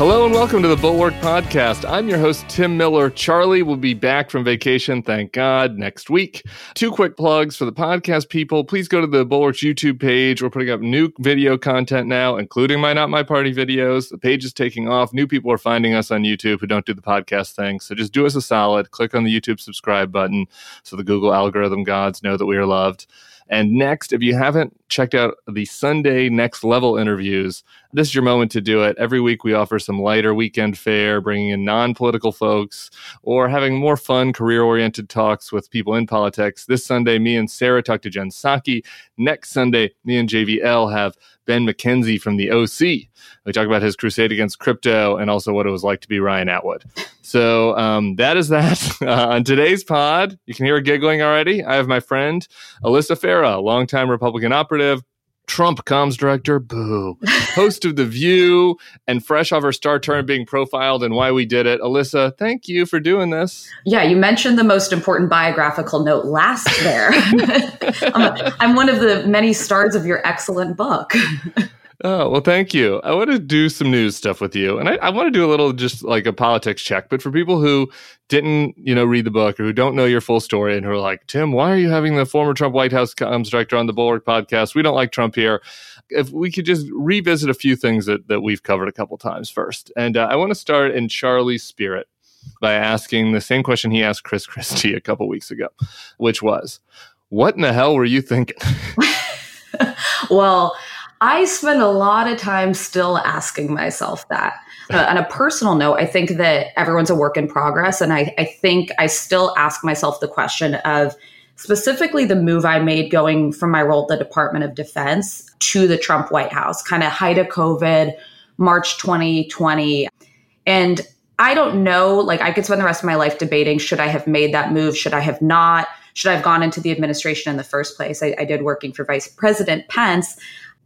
Hello and welcome to the Bulwark Podcast. I'm your host, Tim Miller. Charlie will be back from vacation, thank God, next week. Two quick plugs for the podcast people. Please go to the Bulwark's YouTube page. We're putting up new video content now, including my Not My Party videos. The page is taking off. New people are finding us on YouTube who don't do the podcast thing. So just do us a solid. Click on the YouTube subscribe button so the Google algorithm gods know that we are loved. And next, if you haven't checked out the Sunday Next Level interviews, this is your moment to do it. Every week, we offer some lighter weekend fare, bringing in non political folks or having more fun, career oriented talks with people in politics. This Sunday, me and Sarah talk to Jen Psaki. Next Sunday, me and JVL have Ben McKenzie from the OC. We talk about his crusade against crypto and also what it was like to be Ryan Atwood. So um, that is that. Uh, on today's pod, you can hear her giggling already. I have my friend Alyssa Farah, longtime Republican operative, Trump comms director, boo, host of The View, and fresh off her star turn being profiled and why we did it. Alyssa, thank you for doing this. Yeah, you mentioned the most important biographical note last there. I'm, a, I'm one of the many stars of your excellent book. Oh, well, thank you. I want to do some news stuff with you. And I, I, want to do a little just like a politics check. But for people who didn't, you know, read the book or who don't know your full story and who are like, Tim, why are you having the former Trump White House comms director on the Bulwark podcast? We don't like Trump here. If we could just revisit a few things that, that we've covered a couple times first. And uh, I want to start in Charlie's spirit by asking the same question he asked Chris Christie a couple weeks ago, which was, what in the hell were you thinking? well, I spend a lot of time still asking myself that. Uh, on a personal note, I think that everyone's a work in progress. And I, I think I still ask myself the question of specifically the move I made going from my role at the Department of Defense to the Trump White House, kind of height of COVID, March 2020. And I don't know, like I could spend the rest of my life debating should I have made that move? Should I have not? Should I have gone into the administration in the first place? I, I did working for Vice President Pence.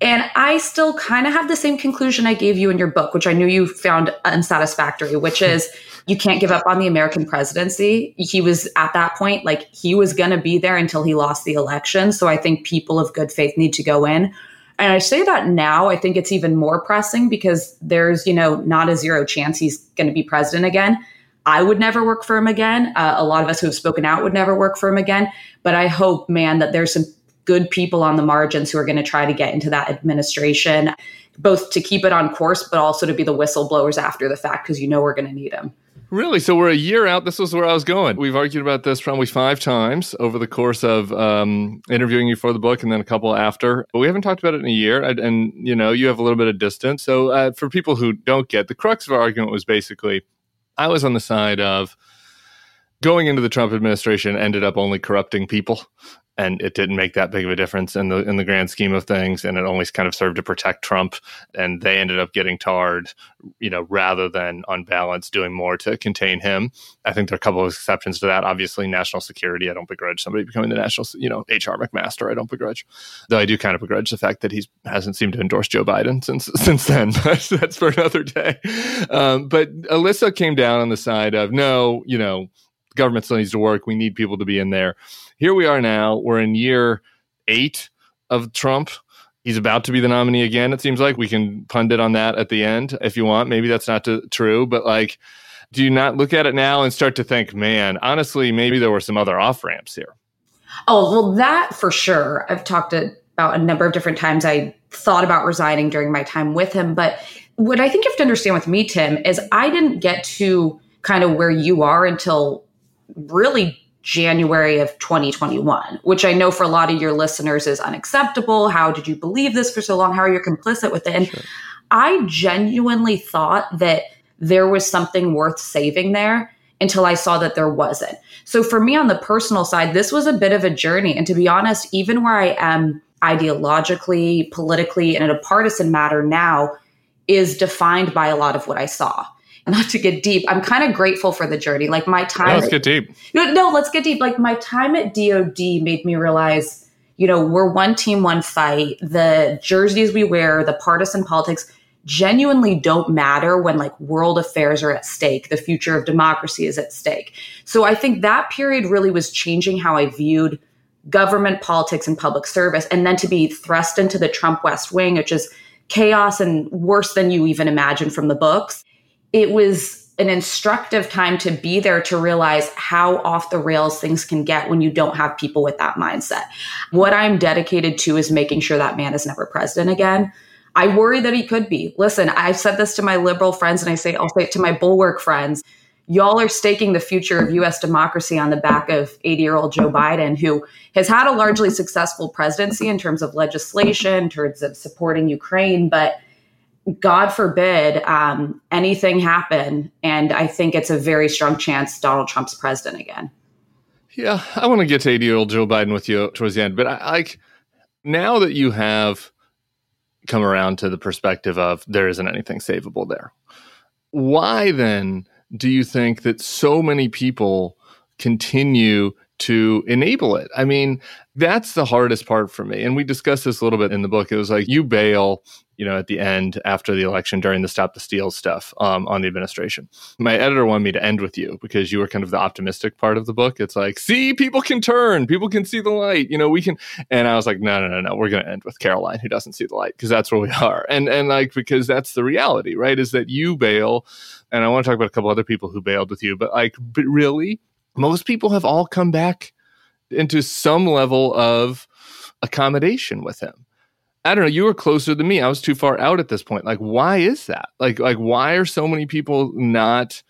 And I still kind of have the same conclusion I gave you in your book, which I knew you found unsatisfactory, which is you can't give up on the American presidency. He was at that point, like he was going to be there until he lost the election. So I think people of good faith need to go in. And I say that now, I think it's even more pressing because there's, you know, not a zero chance he's going to be president again. I would never work for him again. Uh, a lot of us who have spoken out would never work for him again. But I hope, man, that there's some good people on the margins who are going to try to get into that administration, both to keep it on course, but also to be the whistleblowers after the fact, because you know we're going to need them. Really? So we're a year out. This was where I was going. We've argued about this probably five times over the course of um, interviewing you for the book and then a couple after. But we haven't talked about it in a year. And, and you know, you have a little bit of distance. So uh, for people who don't get, the crux of our argument was basically I was on the side of going into the Trump administration ended up only corrupting people and it didn't make that big of a difference in the in the grand scheme of things. And it only kind of served to protect Trump. And they ended up getting tarred you know rather than on balance doing more to contain him. I think there are a couple of exceptions to that. Obviously national security i don't begrudge somebody becoming the national you know hr mcmaster i don't begrudge. Though i do kind of begrudge the fact that he hasn't seemed to endorse joe biden since since then. That's for another day. Um, but alyssa came down on the side of no you know government still needs to work we need people to be in there here we are now. We're in year eight of Trump. He's about to be the nominee again. It seems like we can pundit on that at the end if you want. Maybe that's not true, but like, do you not look at it now and start to think, man, honestly, maybe there were some other off ramps here? Oh, well, that for sure. I've talked about a number of different times. I thought about resigning during my time with him. But what I think you have to understand with me, Tim, is I didn't get to kind of where you are until really January of 2021, which I know for a lot of your listeners is unacceptable. How did you believe this for so long? How are you complicit with it? And sure. I genuinely thought that there was something worth saving there until I saw that there wasn't. So for me on the personal side, this was a bit of a journey. And to be honest, even where I am ideologically, politically, and in a partisan matter now, is defined by a lot of what I saw not to get deep, I'm kind of grateful for the journey. Like my time. No, let's get deep. No, no, let's get deep. Like my time at DOD made me realize, you know, we're one team, one fight. The jerseys we wear, the partisan politics genuinely don't matter when like world affairs are at stake. The future of democracy is at stake. So I think that period really was changing how I viewed government politics and public service. And then to be thrust into the Trump West Wing, which is chaos and worse than you even imagine from the books it was an instructive time to be there to realize how off the rails things can get when you don't have people with that mindset. What I'm dedicated to is making sure that man is never president again. I worry that he could be. Listen, I've said this to my liberal friends and I say I'll say it to my bulwark friends. Y'all are staking the future of US democracy on the back of 80-year-old Joe Biden who has had a largely successful presidency in terms of legislation, in terms of supporting Ukraine, but God forbid um, anything happen. And I think it's a very strong chance Donald Trump's president again. Yeah, I want to get to 80 year old Joe Biden with you towards the end. But I, like now that you have come around to the perspective of there isn't anything savable there, why then do you think that so many people continue to enable it? I mean, that's the hardest part for me. And we discussed this a little bit in the book. It was like you bail you know, at the end after the election during the Stop the Steal stuff um, on the administration. My editor wanted me to end with you because you were kind of the optimistic part of the book. It's like, see, people can turn, people can see the light. You know, we can. And I was like, no, no, no, no. We're going to end with Caroline, who doesn't see the light, because that's where we are. And and like because that's the reality, right? Is that you bail, and I want to talk about a couple other people who bailed with you, but like, but really, most people have all come back into some level of accommodation with him I don't know. You were closer than me. I was too far out at this point. Like, why is that? Like, like why are so many people not?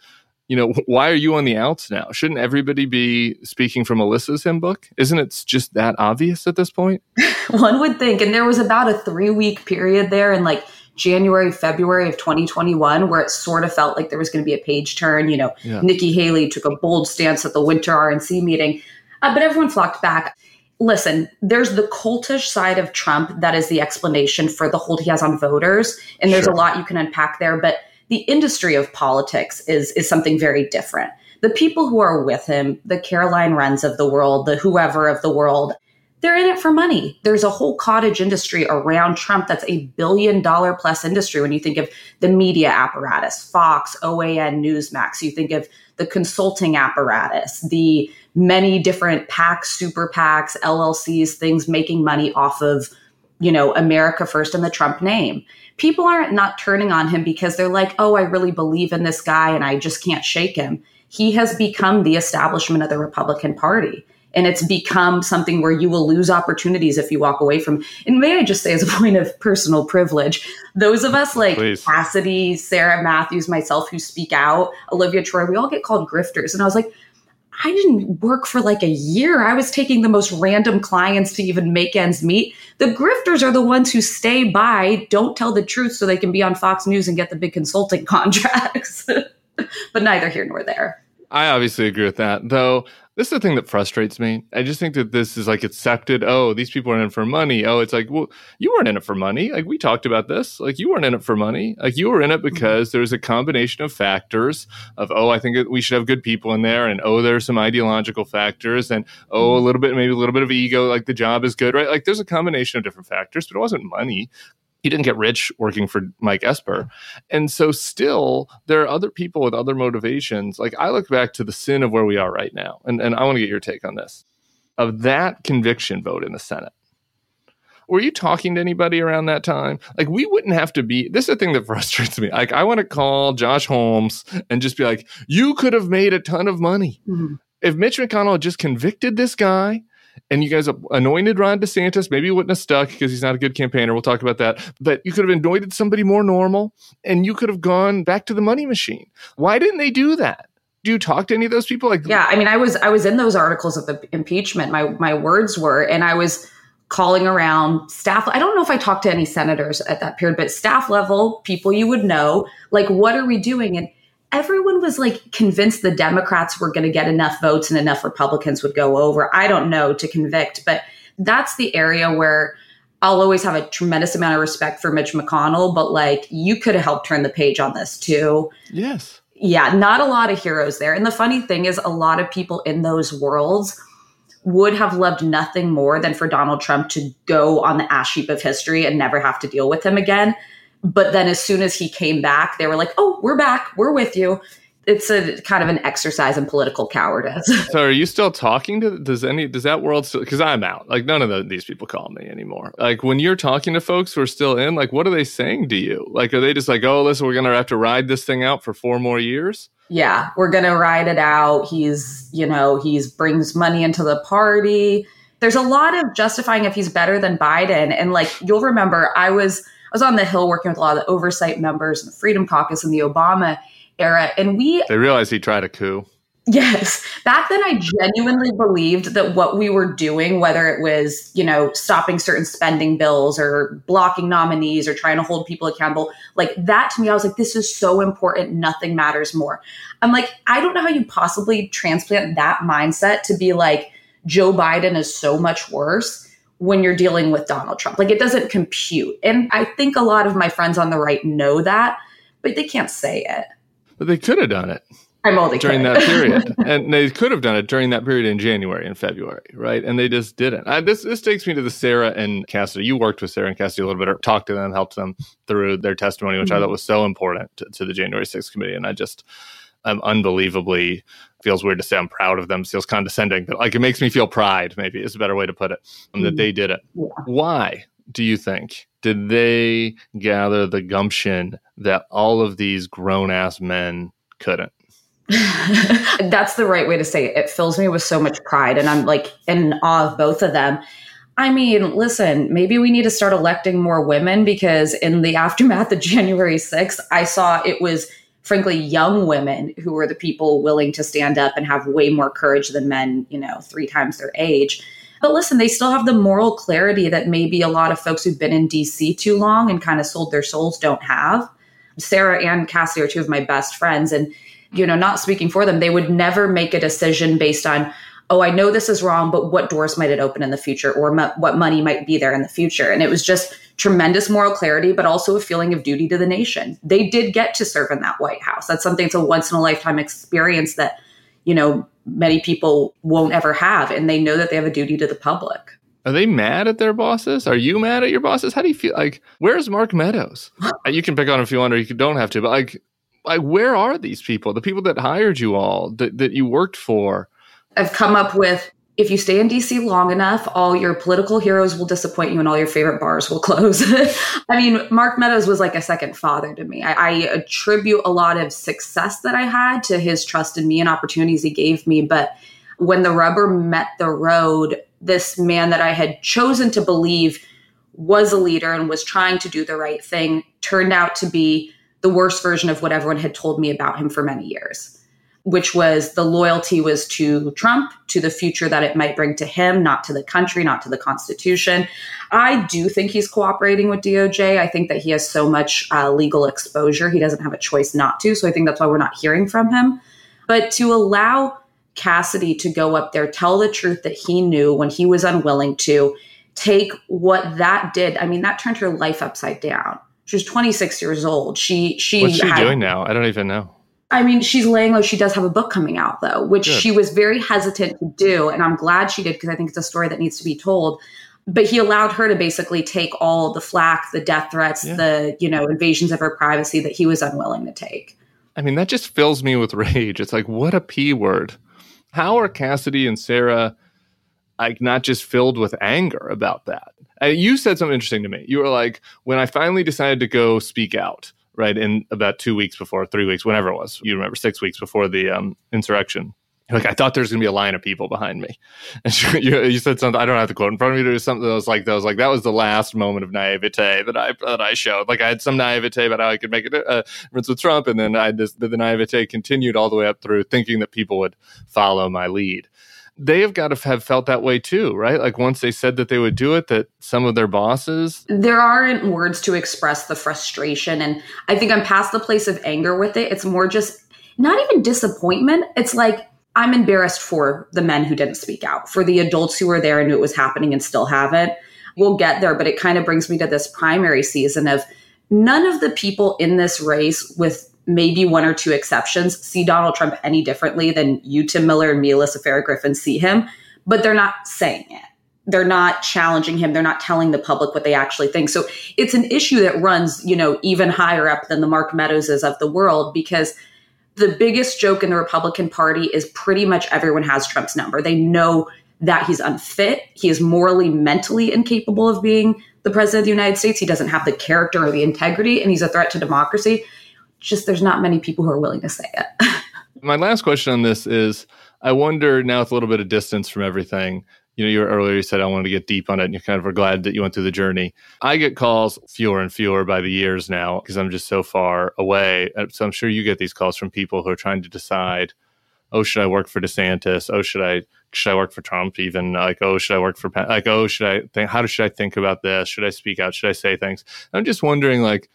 You know, why are you on the outs now? Shouldn't everybody be speaking from Alyssa's hymn book? Isn't it just that obvious at this point? One would think. And there was about a three week period there and like January, February of 2021, where it sort of felt like there was going to be a page turn. You know, yeah. Nikki Haley took a bold stance at the winter RNC meeting, uh, but everyone flocked back listen, there's the cultish side of Trump that is the explanation for the hold he has on voters. And there's sure. a lot you can unpack there. But the industry of politics is, is something very different. The people who are with him, the Caroline Wrens of the world, the whoever of the world, they're in it for money. There's a whole cottage industry around Trump that's a billion dollar plus industry. When you think of the media apparatus, Fox, OAN, Newsmax, you think of the consulting apparatus, the many different PACs, super PACs, LLCs, things making money off of, you know, America First and the Trump name. People aren't not turning on him because they're like, oh, I really believe in this guy and I just can't shake him. He has become the establishment of the Republican Party. And it's become something where you will lose opportunities if you walk away from. And may I just say, as a point of personal privilege, those of us like Please. Cassidy, Sarah Matthews, myself, who speak out, Olivia Troy, we all get called grifters. And I was like, I didn't work for like a year. I was taking the most random clients to even make ends meet. The grifters are the ones who stay by, don't tell the truth so they can be on Fox News and get the big consulting contracts. but neither here nor there. I obviously agree with that. Though this is the thing that frustrates me. I just think that this is like accepted. Oh, these people are in it for money. Oh, it's like, well, you weren't in it for money. Like we talked about this. Like you weren't in it for money. Like you were in it mm-hmm. because there's a combination of factors of, oh, I think we should have good people in there. And oh, there's some ideological factors. And oh, a mm-hmm. little bit, maybe a little bit of ego. Like the job is good, right? Like there's a combination of different factors, but it wasn't money he didn't get rich working for Mike Esper. And so still there are other people with other motivations. Like I look back to the sin of where we are right now. And, and I want to get your take on this. Of that conviction vote in the Senate. Were you talking to anybody around that time? Like we wouldn't have to be this is the thing that frustrates me. Like I want to call Josh Holmes and just be like, you could have made a ton of money. Mm-hmm. If Mitch McConnell had just convicted this guy and you guys anointed Ron DeSantis. Maybe wouldn't have stuck because he's not a good campaigner. We'll talk about that. But you could have anointed somebody more normal and you could have gone back to the money machine. Why didn't they do that? Do you talk to any of those people? Like, yeah, I mean, I was I was in those articles of the impeachment. My my words were, and I was calling around staff. I don't know if I talked to any senators at that period, but staff level people you would know, like, what are we doing? And everyone was like convinced the Democrats were going to get enough votes and enough Republicans would go over. I don't know to convict, but that's the area where I'll always have a tremendous amount of respect for Mitch McConnell, but like you could have helped turn the page on this too. Yes. Yeah, not a lot of heroes there. And the funny thing is, a lot of people in those worlds would have loved nothing more than for Donald Trump to go on the ash heap of history and never have to deal with him again. But then as soon as he came back, they were like, oh, we're back. We're with you. it's a kind of an exercise in political cowardice. so are you still talking to does any does that world still because I'm out. Like none of the, these people call me anymore. Like when you're talking to folks who are still in, like what are they saying to you? Like are they just like, oh listen, we're gonna have to ride this thing out for four more years? Yeah, we're gonna ride it out. He's, you know, he's brings money into the party. There's a lot of justifying if he's better than Biden. And like you'll remember, I was was on the Hill working with a lot of the oversight members and the Freedom Caucus and the Obama era. And we They realized he tried a coup. Yes. Back then, I genuinely believed that what we were doing, whether it was, you know, stopping certain spending bills or blocking nominees or trying to hold people accountable, like that to me, I was like, this is so important. Nothing matters more. I'm like, I don't know how you possibly transplant that mindset to be like, Joe Biden is so much worse when you're dealing with Donald Trump. Like, it doesn't compute. And I think a lot of my friends on the right know that, but they can't say it. But they could have done it. I'm only during that period, and they could have done it during that period in January and February, right? And they just didn't. I, this this takes me to the Sarah and Cassidy. You worked with Sarah and Cassidy a little bit, or talked to them, helped them through their testimony, which mm-hmm. I thought was so important to, to the January 6th committee. And I just, I'm unbelievably feels weird to say I'm proud of them. Feels condescending, but like it makes me feel pride. Maybe is a better way to put it. Um, mm-hmm. That they did it. Yeah. Why do you think did they gather the gumption that all of these grown ass men couldn't? That's the right way to say it. It fills me with so much pride, and I'm like in awe of both of them. I mean, listen, maybe we need to start electing more women because in the aftermath of January 6th, I saw it was frankly young women who were the people willing to stand up and have way more courage than men, you know, three times their age. But listen, they still have the moral clarity that maybe a lot of folks who've been in DC too long and kind of sold their souls don't have. Sarah and Cassie are two of my best friends. And you know, not speaking for them, they would never make a decision based on, oh, I know this is wrong, but what doors might it open in the future or what money might be there in the future? And it was just tremendous moral clarity, but also a feeling of duty to the nation. They did get to serve in that White House. That's something, it's a once in a lifetime experience that, you know, many people won't ever have. And they know that they have a duty to the public. Are they mad at their bosses? Are you mad at your bosses? How do you feel? Like, where's Mark Meadows? you can pick on him if you want, or you don't have to. But like, like where are these people the people that hired you all that, that you worked for i've come up with if you stay in dc long enough all your political heroes will disappoint you and all your favorite bars will close. I mean mark meadows was like a second father to me. I, I attribute a lot of success that i had to his trust in me and opportunities he gave me. But when the rubber met the road this man that i had chosen to believe was a leader and was trying to do the right thing turned out to be the worst version of what everyone had told me about him for many years, which was the loyalty was to Trump, to the future that it might bring to him, not to the country, not to the Constitution. I do think he's cooperating with DOJ. I think that he has so much uh, legal exposure, he doesn't have a choice not to. So I think that's why we're not hearing from him. But to allow Cassidy to go up there, tell the truth that he knew when he was unwilling to, take what that did. I mean, that turned her life upside down. She was 26 years old. She she What's she had, doing now? I don't even know. I mean, she's laying low. She does have a book coming out though, which Good. she was very hesitant to do, and I'm glad she did because I think it's a story that needs to be told. But he allowed her to basically take all the flack, the death threats, yeah. the you know invasions of her privacy that he was unwilling to take. I mean, that just fills me with rage. It's like, what a p word. How are Cassidy and Sarah like not just filled with anger about that? And you said something interesting to me. You were like, when I finally decided to go speak out, right, in about two weeks before, three weeks, whenever it was, you remember, six weeks before the um, insurrection. Like I thought there was going to be a line of people behind me, and you, you, said something. I don't have the quote in front of me. There was something that was like that was like that was the last moment of naivete that I that I showed. Like I had some naivete about how I could make it uh, with Trump, and then I just the naivete continued all the way up through thinking that people would follow my lead they have got to have felt that way too, right? Like once they said that they would do it, that some of their bosses. There aren't words to express the frustration. And I think I'm past the place of anger with it. It's more just not even disappointment. It's like, I'm embarrassed for the men who didn't speak out, for the adults who were there and knew it was happening and still haven't. We'll get there, but it kind of brings me to this primary season of none of the people in this race with maybe one or two exceptions, see Donald Trump any differently than you, Tim Miller, and me, Alyssa Griffin, see him, but they're not saying it. They're not challenging him. They're not telling the public what they actually think. So it's an issue that runs, you know, even higher up than the Mark Meadowses of the world because the biggest joke in the Republican Party is pretty much everyone has Trump's number. They know that he's unfit, he is morally, mentally incapable of being the president of the United States. He doesn't have the character or the integrity, and he's a threat to democracy. Just there's not many people who are willing to say it. My last question on this is I wonder now with a little bit of distance from everything. You know, you earlier you said I wanted to get deep on it, and you kind of are glad that you went through the journey. I get calls fewer and fewer by the years now because I'm just so far away. Uh, so I'm sure you get these calls from people who are trying to decide, oh, should I work for DeSantis? Oh, should I should I work for Trump? Even like, oh, should I work for like, oh, should I think? How should I think about this? Should I speak out? Should I say things? I'm just wondering, like,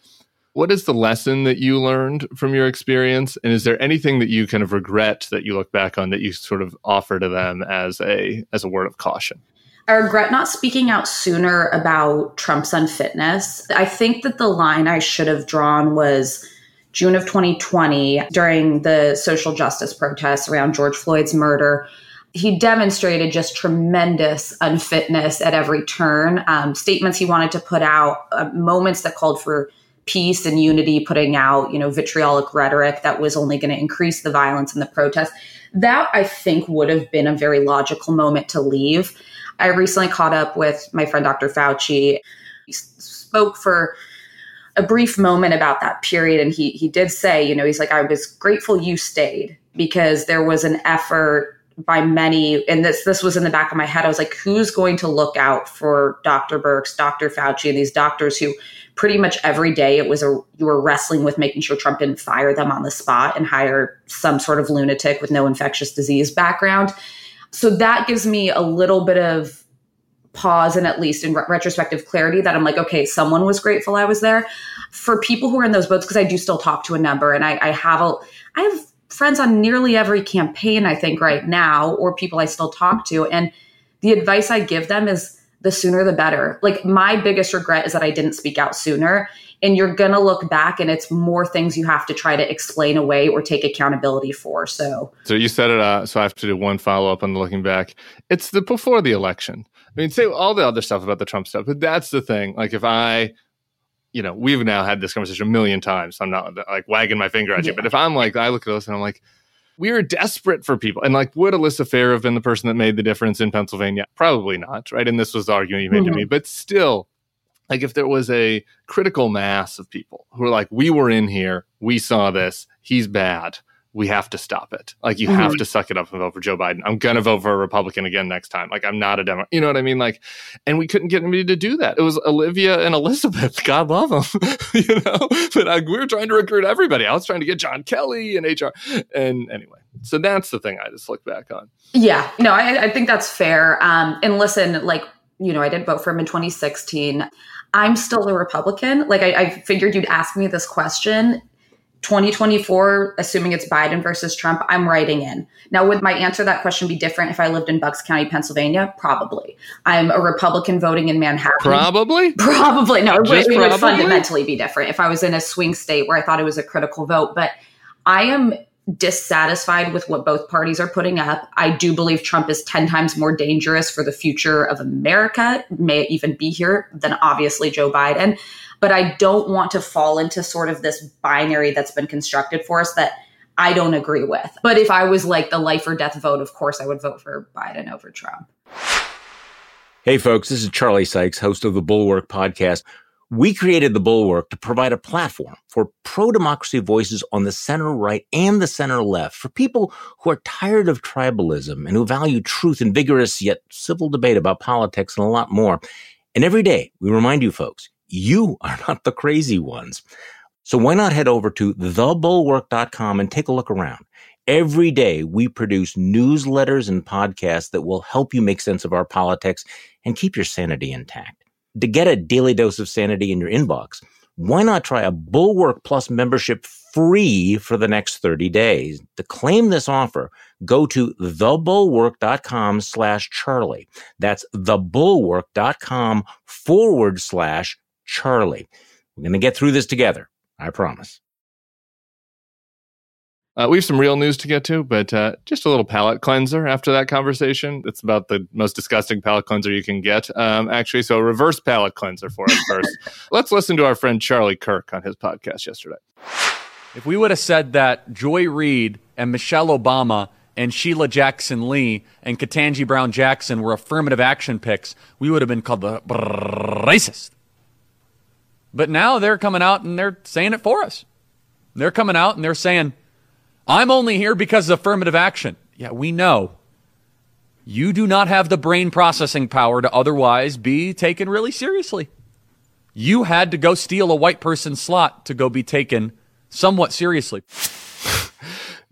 what is the lesson that you learned from your experience? And is there anything that you kind of regret that you look back on that you sort of offer to them as a as a word of caution? I regret not speaking out sooner about Trump's unfitness. I think that the line I should have drawn was June of 2020 during the social justice protests around George Floyd's murder. He demonstrated just tremendous unfitness at every turn. Um, statements he wanted to put out, uh, moments that called for peace and unity, putting out, you know, vitriolic rhetoric that was only going to increase the violence and the protests. That I think would have been a very logical moment to leave. I recently caught up with my friend Dr. Fauci. He spoke for a brief moment about that period and he he did say, you know, he's like I was grateful you stayed because there was an effort by many and this this was in the back of my head. I was like who's going to look out for Dr. Birx, Dr. Fauci and these doctors who pretty much every day it was a you were wrestling with making sure Trump didn't fire them on the spot and hire some sort of lunatic with no infectious disease background. So that gives me a little bit of pause and at least in re- retrospective clarity that I'm like, okay, someone was grateful I was there. For people who are in those boats, because I do still talk to a number and I, I have a I have friends on nearly every campaign, I think, right now, or people I still talk to. And the advice I give them is the sooner the better. Like my biggest regret is that I didn't speak out sooner. And you're going to look back and it's more things you have to try to explain away or take accountability for. So, so you said it. Uh, so I have to do one follow up on the looking back. It's the before the election. I mean, say all the other stuff about the Trump stuff, but that's the thing. Like if I, you know, we've now had this conversation a million times. I'm not like wagging my finger at you, but if I'm like, I look at this and I'm like, we were desperate for people. And like, would Alyssa Farah have been the person that made the difference in Pennsylvania? Probably not, right? And this was the argument you made mm-hmm. to me. But still, like, if there was a critical mass of people who were like, we were in here, we saw this, he's bad, we have to stop it. Like you mm-hmm. have to suck it up and vote for Joe Biden. I'm gonna vote for a Republican again next time. Like I'm not a Democrat. You know what I mean? Like, and we couldn't get anybody to do that. It was Olivia and Elizabeth. God love them. you know, but we were trying to recruit everybody. I was trying to get John Kelly and HR. And anyway, so that's the thing I just look back on. Yeah, no, I, I think that's fair. Um, and listen, like you know, I did vote for him in 2016. I'm still a Republican. Like I, I figured you'd ask me this question 2024, assuming it's Biden versus Trump, I'm writing in. Now, would my answer to that question be different if I lived in Bucks County, Pennsylvania? Probably. I'm a Republican voting in Manhattan. Probably? Probably. No, it, would, it would fundamentally be different if I was in a swing state where I thought it was a critical vote. But I am dissatisfied with what both parties are putting up. I do believe Trump is 10 times more dangerous for the future of America, may even be here, than obviously Joe Biden but I don't want to fall into sort of this binary that's been constructed for us that I don't agree with. But if I was like the life or death vote, of course I would vote for Biden over Trump. Hey, folks, this is Charlie Sykes, host of the Bulwark podcast. We created the Bulwark to provide a platform for pro democracy voices on the center right and the center left for people who are tired of tribalism and who value truth and vigorous yet civil debate about politics and a lot more. And every day we remind you folks, you are not the crazy ones. So why not head over to thebulwark.com and take a look around? Every day we produce newsletters and podcasts that will help you make sense of our politics and keep your sanity intact. To get a daily dose of sanity in your inbox, why not try a Bulwark Plus membership free for the next 30 days? To claim this offer, go to thebulwark.com slash Charlie. That's thebulwark.com forward slash Charlie. We're going to get through this together. I promise. Uh, we have some real news to get to, but uh, just a little palate cleanser after that conversation. It's about the most disgusting palate cleanser you can get, um, actually. So, a reverse palate cleanser for us first. Let's listen to our friend Charlie Kirk on his podcast yesterday. If we would have said that Joy Reid and Michelle Obama and Sheila Jackson Lee and Ketanji Brown Jackson were affirmative action picks, we would have been called the racist. But now they're coming out and they're saying it for us. They're coming out and they're saying, I'm only here because of affirmative action. Yeah, we know. You do not have the brain processing power to otherwise be taken really seriously. You had to go steal a white person's slot to go be taken somewhat seriously.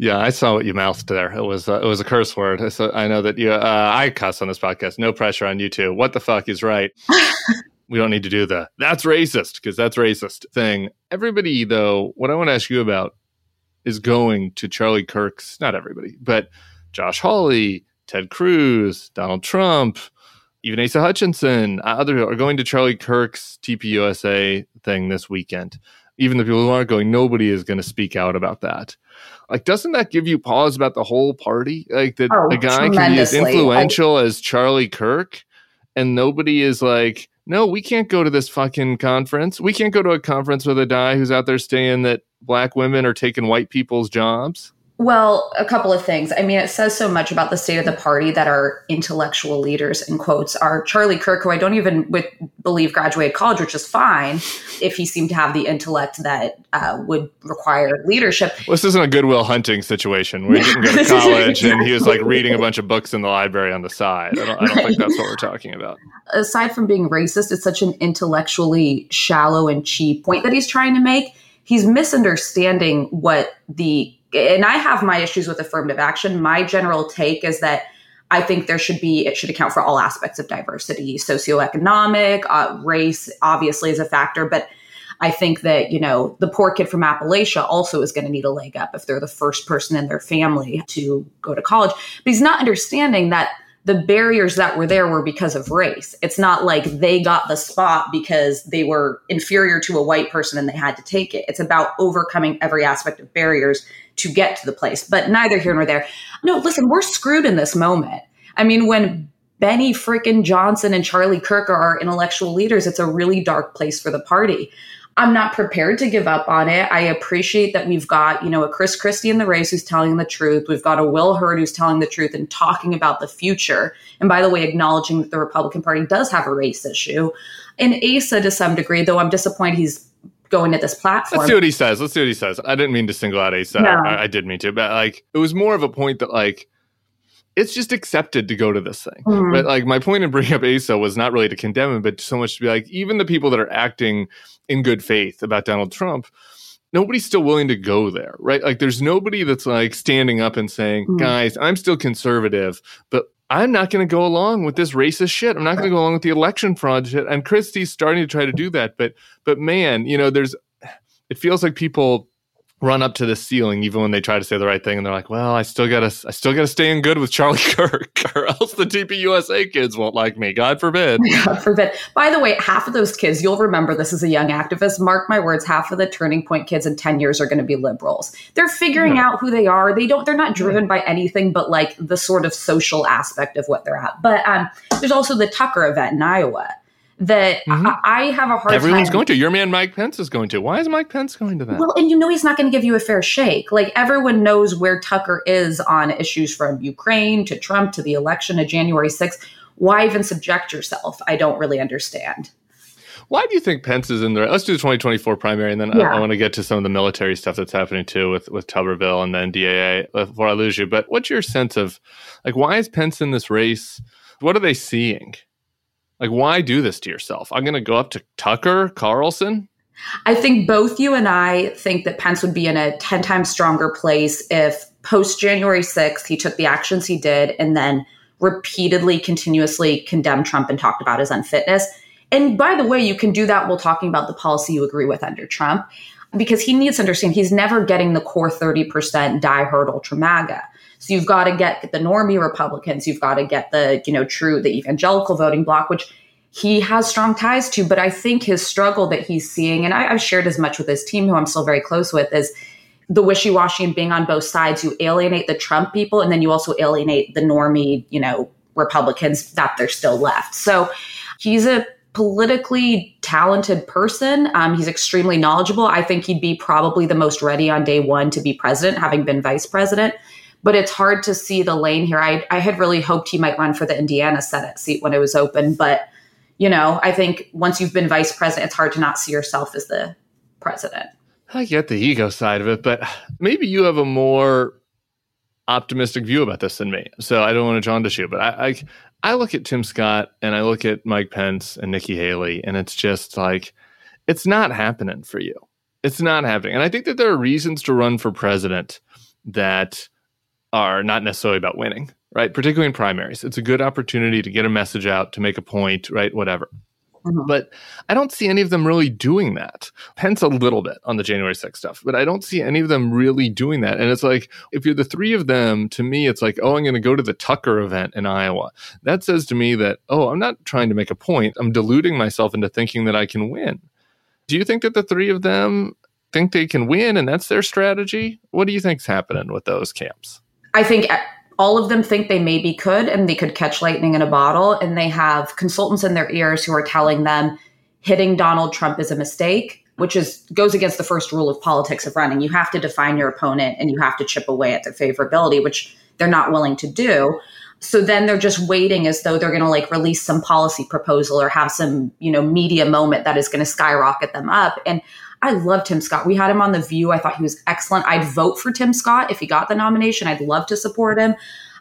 Yeah, I saw what you mouthed there. It was uh, it was a curse word. So I know that you. Uh, I cuss on this podcast. No pressure on you too. What the fuck is right? we don't need to do the that's racist because that's racist thing. Everybody though, what I want to ask you about is going to Charlie Kirk's. Not everybody, but Josh Hawley, Ted Cruz, Donald Trump, even Asa Hutchinson, uh, other are going to Charlie Kirk's TPUSA thing this weekend. Even the people who aren't going, nobody is going to speak out about that. Like, doesn't that give you pause about the whole party? Like that Oh, a guy can be as influential as Charlie Kirk, and nobody is like, no, we can't go to this fucking conference. We can't go to a conference with a guy who's out there saying that black women are taking white people's jobs. Well, a couple of things. I mean, it says so much about the state of the party that our intellectual leaders, in quotes, are Charlie Kirk, who I don't even with, believe graduated college, which is fine if he seemed to have the intellect that uh, would require leadership. Well, this isn't a Goodwill Hunting situation where he didn't go to college and he was like reading a bunch of books in the library on the side. I don't, I don't think that's what we're talking about. aside from being racist, it's such an intellectually shallow and cheap point that he's trying to make. He's misunderstanding what the, and I have my issues with affirmative action. My general take is that I think there should be, it should account for all aspects of diversity, socioeconomic, uh, race obviously is a factor, but I think that, you know, the poor kid from Appalachia also is going to need a leg up if they're the first person in their family to go to college. But he's not understanding that the barriers that were there were because of race. It's not like they got the spot because they were inferior to a white person and they had to take it. It's about overcoming every aspect of barriers to get to the place. But neither here nor there. No, listen, we're screwed in this moment. I mean, when Benny frickin' Johnson and Charlie Kirk are our intellectual leaders, it's a really dark place for the party. I'm not prepared to give up on it. I appreciate that we've got, you know, a Chris Christie in the race who's telling the truth. We've got a Will Hurd who's telling the truth and talking about the future. And by the way, acknowledging that the Republican Party does have a race issue. And Asa, to some degree, though I'm disappointed he's going to this platform. Let's see what he says. Let's see what he says. I didn't mean to single out Asa. No. I, I did mean to, but like it was more of a point that like it's just accepted to go to this thing. Mhm. But like my point in bringing up Asa was not really to condemn him, but so much to be like even the people that are acting in good faith about Donald Trump. Nobody's still willing to go there, right? Like, there's nobody that's like standing up and saying, Mhm. guys, I'm still conservative, but I'm not going to go along with this racist shit. I'm not going to go along with the election fraud shit. And Christie's starting to try to do that. But, but man, you know, there's, it feels like people run up to the ceiling even when they try to say the right thing and they're like well i still gotta i still gotta stay in good with charlie kirk or else the tpusa kids won't like me god forbid God forbid. By the way, half of those kids, you'll remember this as a young activist. Mark my words, half of the turning point kids in 10 years are going to be liberals. They're figuring Yeah. out who they are. They don't, they're not driven by anything but like the sort of social aspect of what they're at. But um, there's also the Tucker event in Iowa that Mhm. I, I have a hard time. everyone's time. going to your man mike pence is going to why is mike pence going to that Well, and you know he's not going to give you a fair shake. Like everyone knows where Tucker is on issues from Ukraine to Trump to the election of January 6th. Why even subject yourself? I don't really understand. why do you think pence is in there let's do the 2024 primary and then I- I, want to get to some of the military stuff that's happening too with with tuberville and then daa before i lose you but what's your sense of like why is pence in this race what are they seeing like why do this to yourself i'm going to go up to tucker carlson I think both you and I think that Pence would be in a 10 times stronger place if post January 6th he took the actions he did and then repeatedly, continuously condemned Trump and talked about his unfitness. And by the way, you can do that while talking about the policy you agree with under Trump because he needs to understand he's never getting the core 30% diehard ultra MAGA. So you've got to get the normie Republicans, you've got to get the, you know, true, the evangelical voting bloc, which he has strong ties to. But I think his struggle that he's seeing, and I, I've shared as much with his team, who I'm still very close with, is the wishy washy and being on both sides. You alienate the Trump people, and then you also alienate the normie, you know, Republicans that they're still left. So he's a politically talented person. Um, he's extremely knowledgeable. I think he'd be probably the most ready on day one to be president, having been vice president. But it's hard to see the lane here. I, I had really hoped he might run for the Indiana Senate seat when it was open. But, you know, I think once you've been vice president, it's hard to not see yourself as the president. I get the ego side of it, but maybe you have a more optimistic view about this than me. So I don't want to jaundice you, but I, I, I look at Tim Scott and I look at Mike Pence and Nikki Haley, and it's just like it's not happening for you. It's not happening, and I think that there are reasons to run for president that are not necessarily about winning, right? Particularly in primaries, it's a good opportunity to get a message out, to make a point, right? Whatever. Mm-hmm. But I don't see any of them really doing that. Pence a little bit on the January 6th stuff, but I don't see any of them really doing that. And it's like, if you're the three of them, to me, it's like, oh, I'm going to go to the Tucker event in Iowa. That says to me that, oh, I'm not trying to make a point. I'm deluding myself into thinking that I can win. Do you think that the three of them think they can win and that's their strategy? What do you think's happening with those camps? I think uh, all of them think they maybe could and they could catch lightning in a bottle and they have consultants in their ears who are telling them hitting Donald Trump is a mistake which is goes against the first rule of politics of running. You have to define your opponent and you have to chip away at their favorability which they're not willing to do. So then they're just waiting as though they're going to like release some policy proposal or have some you know media moment that is going to skyrocket them up. And I love Tim Scott. We had him on The View. I thought he was excellent. I'd vote for Tim Scott if he got the nomination. I'd love to support him.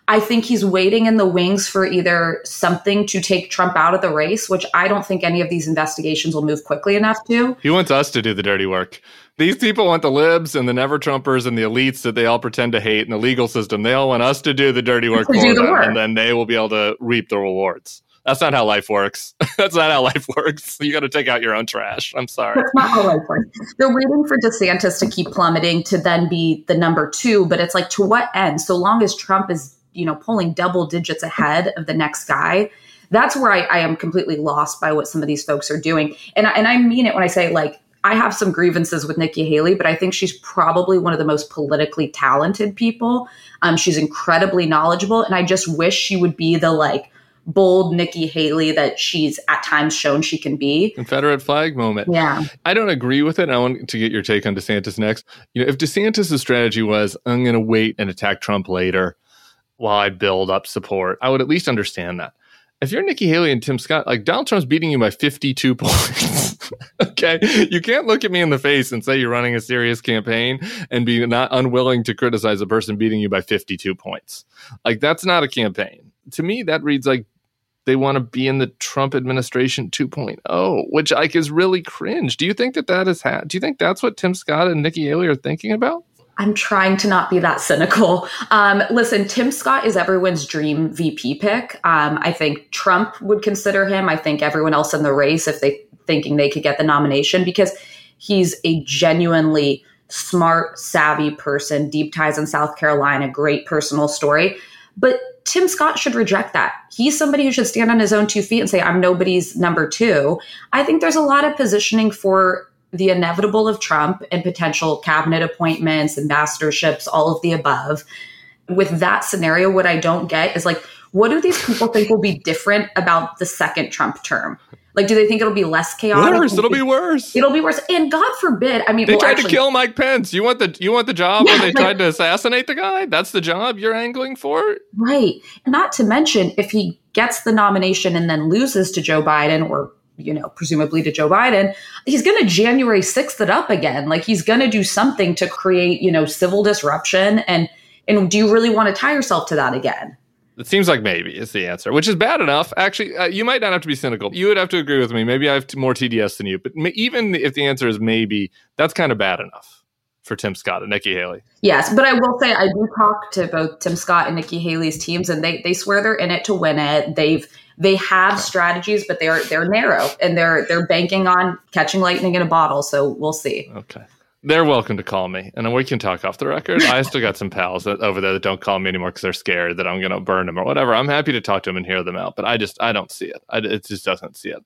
I think he's waiting in the wings for either something to take Trump out of the race, which I don't think any of these investigations will move quickly enough to. He wants us to do the dirty work. These people want the libs and the never Trumpers and the elites that they all pretend to hate and the legal system. They all want us to do the dirty work for them, the work. and then they will be able to reap the rewards. That's not how life works. That's not how life works. You got to take out your own trash. I'm sorry. That's not how life works. They're waiting for DeSantis to keep plummeting to then be the number two, but it's like to what end? So long as Trump is, you know, pulling double digits ahead of the next guy, that's where I, I am completely lost by what some of these folks are doing. And and I mean it when I say like I have some grievances with Nikki Haley, but I think she's probably one of the most politically talented people. Um, she's incredibly knowledgeable, and I just wish she would be the like bold Nikki Haley that she's at times shown she can be. Confederate flag moment. Yeah. I don't agree with it. I want to get your take on DeSantis next. You know, if DeSantis' strategy was, I'm going to wait and attack Trump later while I build up support, I would at least understand that. If you're Nikki Haley and Tim Scott, like Donald Trump's beating you by 52 points. okay. You can't look at me in the face and say you're running a serious campaign and be not unwilling to criticize a person beating you by 52 points. Like that's not a campaign. To me, that reads like they want to be in the Trump administration 2.0, which like is really cringe. Do you think that that is ha- do you think that's what Tim Scott and Nikki Haley are thinking about? I'm trying to not be that cynical. Um, listen, Tim Scott is everyone's dream VP pick. Um, I think Trump would consider him. I think everyone else in the race, if they thinking they could get the nomination, because he's a genuinely smart, savvy person, deep ties in South Carolina, great personal story. But Tim Scott should reject that. He's somebody who should stand on his own two feet and say, I'm nobody's number two. I think there's a lot of positioning for the inevitable of Trump and potential cabinet appointments, ambassadorships, all of the above. With that scenario, what I don't get is like, what do these people think will be different about the second Trump term? Like, do they think it'll be less chaotic? Worse. It'll be worse. It'll be worse. And God forbid. I mean, they well, tried actually, to kill Mike Pence. You want the you want the job yeah, when they like, tried to assassinate the guy? That's the job you're angling for, right? Not to mention, if he gets the nomination and then loses to Joe Biden, or you know, presumably to Joe Biden, he's going to January sixth it up again. Like he's going to do something to create you know civil disruption and. And do you really want to tie yourself to that again? It seems like maybe is the answer, which is bad enough. Actually, uh, you might not have to be cynical. You would have to agree with me. Maybe I have more TDS than you, but even if the answer is maybe, that's kind of bad enough for Tim Scott and Nikki Haley. Yes, but I will say I do talk to both Tim Scott and Nikki Haley's teams, and they they swear they're in it to win it. They've they have strategies, but they're they're narrow and they're they're banking on catching lightning in a bottle. So we'll see. Okay they're welcome to call me, and we can talk off the record. I still got some pals that, over there that don't call me anymore because they're scared that I'm going to burn them or whatever. I'm happy to talk to them and hear them out, but I just I don't see it. I, it just doesn't see it.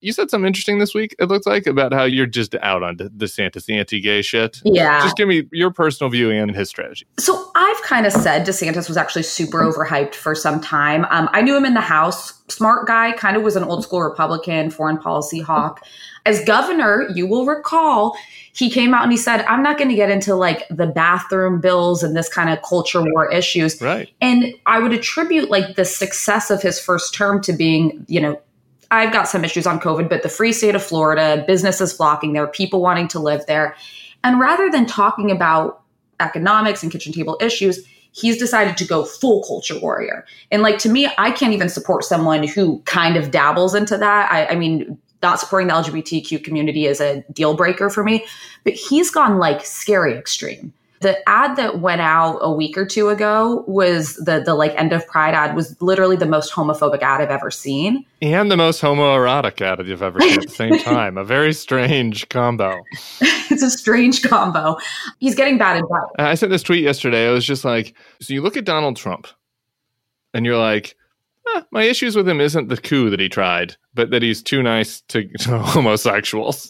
You said something interesting this week, it looks like, about how you're just out on DeSantis, the anti gay shit. Yeah. Just give me your personal view and his strategy. So I've kind of said DeSantis was actually super overhyped for some time. Um, I knew him in the House, smart guy, kind of was an old school Republican, foreign policy hawk. As governor, you will recall, he came out and he said, I'm not going to get into like the bathroom bills and this kind of culture war issues. Right. And I would attribute like the success of his first term to being, you know, I've got some issues on COVID, but the free state of Florida, businesses flocking there, people wanting to live there. And rather than talking about economics and kitchen table issues, he's decided to go full culture warrior. And like to me, I can't even support someone who kind of dabbles into that. I, I mean, not supporting the LGBTQ community is a deal breaker for me, but he's gone like scary extreme. The ad that went out a week or two ago was the the like end of Pride ad was literally the most homophobic ad I've ever seen. And the most homoerotic ad that you've ever seen at the same time. A very strange combo. it's a strange combo. He's getting bad advice. I sent this tweet yesterday. I was just like, so you look at Donald Trump and you're like, eh, my issues with him isn't the coup that he tried, but that he's too nice to, to homosexuals.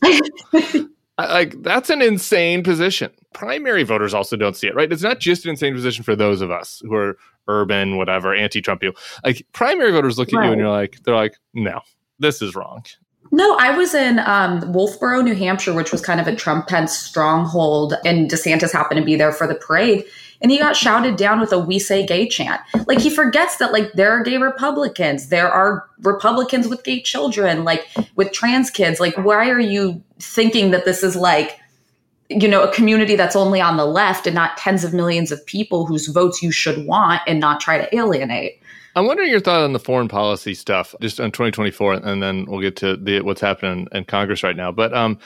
Like that's an insane position. Primary voters also don't see it, right? It's not just an insane position for those of us who are urban, whatever, anti-Trump people. Like primary voters look at right. you and you're like, they're like, no, this is wrong. No, I was in um, Wolfeboro, New Hampshire, which was kind of a Trump Pence stronghold, and DeSantis happened to be there for the parade. And he got shouted down with a "We Say Gay" chant. Like he forgets that like there are gay Republicans, there are Republicans with gay children, like with trans kids. Like why are you thinking that this is like you know a community that's only on the left and not tens of millions of people whose votes you should want and not try to alienate? I'm wondering your thought on the foreign policy stuff, just on 2024, and then we'll get to the, what's happening in Congress right now. But um,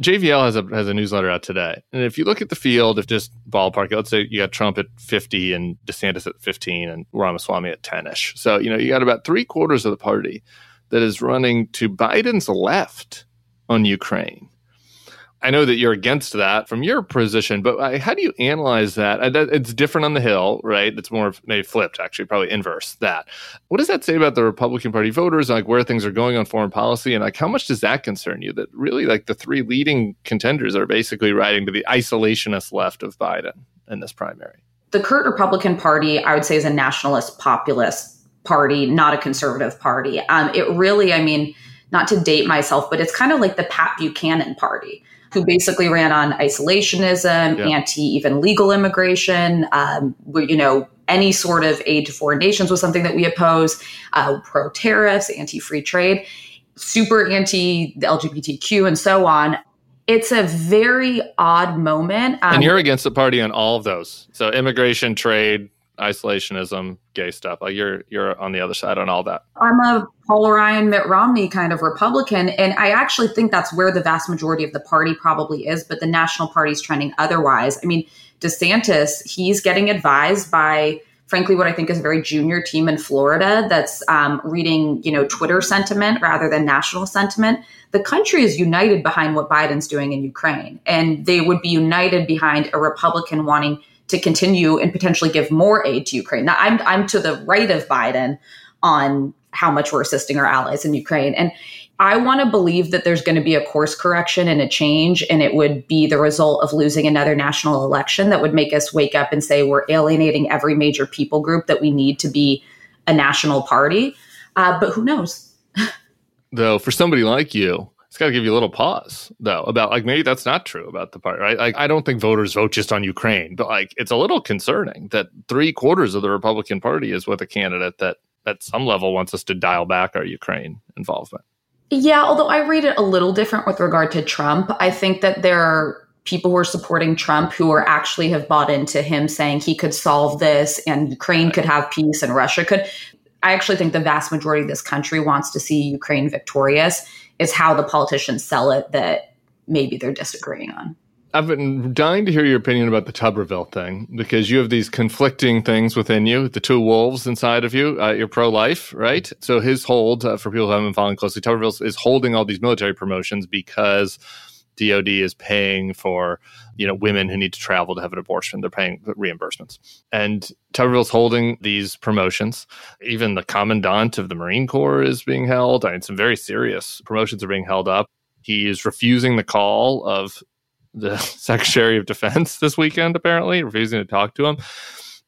JVL has a has a newsletter out today, and if you look at the field, if just ballpark, let's say you got Trump at 50 and DeSantis at 15, and Ramaswamy at 10ish. So you know you got about three quarters of the party that is running to Biden's left on Ukraine. I know that you're against that from your position, but how do you analyze that? It's different on the Hill, right? It's more maybe flipped, actually, probably inverse that. What does that say about the Republican Party voters, like where things are going on foreign policy, and like how much does that concern you? That really, like the three leading contenders are basically riding to the isolationist left of Biden in this primary. The current Republican Party, I would say, is a nationalist populist party, not a conservative party. Um, it really, I mean, not to date myself, but it's kind of like the Pat Buchanan Party who basically ran on isolationism, yeah. anti even legal immigration, um, you know, any sort of aid to foreign nations was something that we oppose, uh, pro tariffs, anti free trade, super anti LGBTQ, and so on. It's a very odd moment. Um, and you're against the party on all of those. So immigration, trade, isolationism, gay stuff. Like you're you're on the other side on all that. I'm a Paul Ryan, Mitt Romney kind of Republican, and I actually think that's where the vast majority of the party probably is. But the national party is trending otherwise. I mean, DeSantis, he's getting advised by frankly what I think is a very junior team in Florida that's um, reading, you know, Twitter sentiment rather than national sentiment. The country is united behind what Biden's doing in Ukraine, and they would be united behind a Republican wanting to continue and potentially give more aid to Ukraine. Now, I'm I'm to the right of Biden on how much we're assisting our allies in Ukraine, and I want to believe that there's going to be a course correction and a change, and it would be the result of losing another national election that would make us wake up and say we're alienating every major people group that we need to be a national party. Uh, but who knows? Though, for somebody like you, got to give you a little pause though about like maybe that's not true about the party right? Like i don't think voters vote just on ukraine but like it's a little concerning that three quarters of the republican party is with a candidate that at some level wants us to dial back our ukraine involvement. Yeah although i read it a little different with regard to trump. I think that there are people who are supporting trump who are actually have bought into him saying he could solve this and ukraine could have peace and russia could. I actually think the vast majority of this country wants to see Ukraine victorious is how the politicians sell it that maybe they're disagreeing on. I've been dying to hear your opinion about the Tuberville thing because you have these conflicting things within you, the two wolves inside of you. Uh, you're pro life, right? So his hold, uh, for people who haven't been following closely, Tuberville is holding all these military promotions because DOD is paying for, you know, women who need to travel to have an abortion. They're paying reimbursements. And Tuberville's holding these promotions. Even the commandant of the Marine Corps is being held. I mean, some very serious promotions are being held up. He is refusing the call of the Secretary of Defense this weekend, apparently, refusing to talk to him.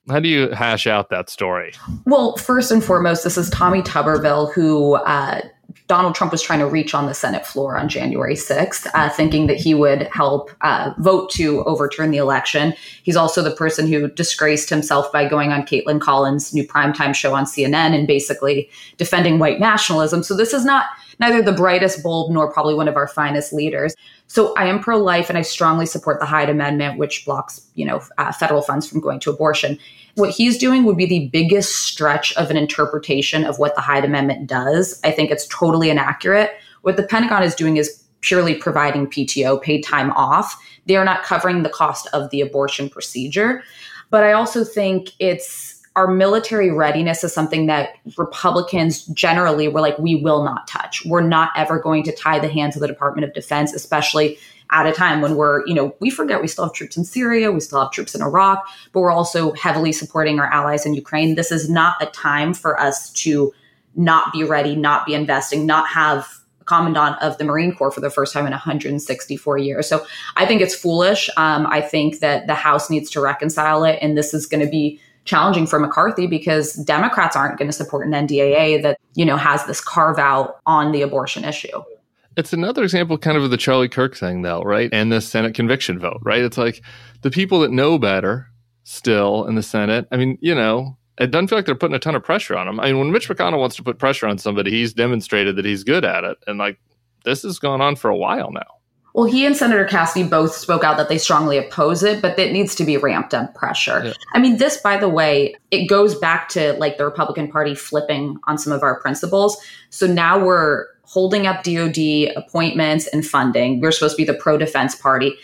How do you hash out that story? Well, first and foremost, this is Tommy Tuberville, who uh, Donald Trump was trying to reach on the Senate floor on January 6th, uh, thinking that he would help uh, vote to overturn the election. He's also the person who disgraced himself by going on Kaitlan Collins' new primetime show on CNN and basically defending white nationalism. So this is not neither the brightest bulb nor probably one of our finest leaders. So I am pro-life and I strongly support the Hyde Amendment, which blocks, you know, uh, federal funds from going to abortion. What he's doing would be the biggest stretch of an interpretation of what the Hyde Amendment does. I think it's totally inaccurate. What the Pentagon is doing is purely providing PTO, paid time off. They are not covering the cost of the abortion procedure. But I also think it's our military readiness is something that Republicans generally were like, we will not touch. We're not ever going to tie the hands of the Department of Defense, especially at a time when we're, you know, we forget we still have troops in Syria, we still have troops in Iraq, but we're also heavily supporting our allies in Ukraine. This is not a time for us to not be ready, not be investing, not have a commandant of the Marine Corps for the first time in 164 years. So I think it's foolish. Um, I think that the House needs to reconcile it, and this is going to be challenging for McCarthy because Democrats aren't going to support an NDAA that, you know, has this carve out on the abortion issue. It's another example kind of of the Charlie Kirk thing though, right? And the Senate conviction vote, right? It's like the people that know better still in the Senate. I mean, you know, it doesn't feel like they're putting a ton of pressure on him. I mean, when Mitch McConnell wants to put pressure on somebody, he's demonstrated that he's good at it. And like this has gone on for a while now. Well, he and Senator Cassidy both spoke out that they strongly oppose it, but it needs to be ramped up pressure. Yeah. I mean, this, by the way, it goes back to like the Republican Party flipping on some of our principles. So now we're holding up DOD appointments and funding. We're supposed to be the pro defense party.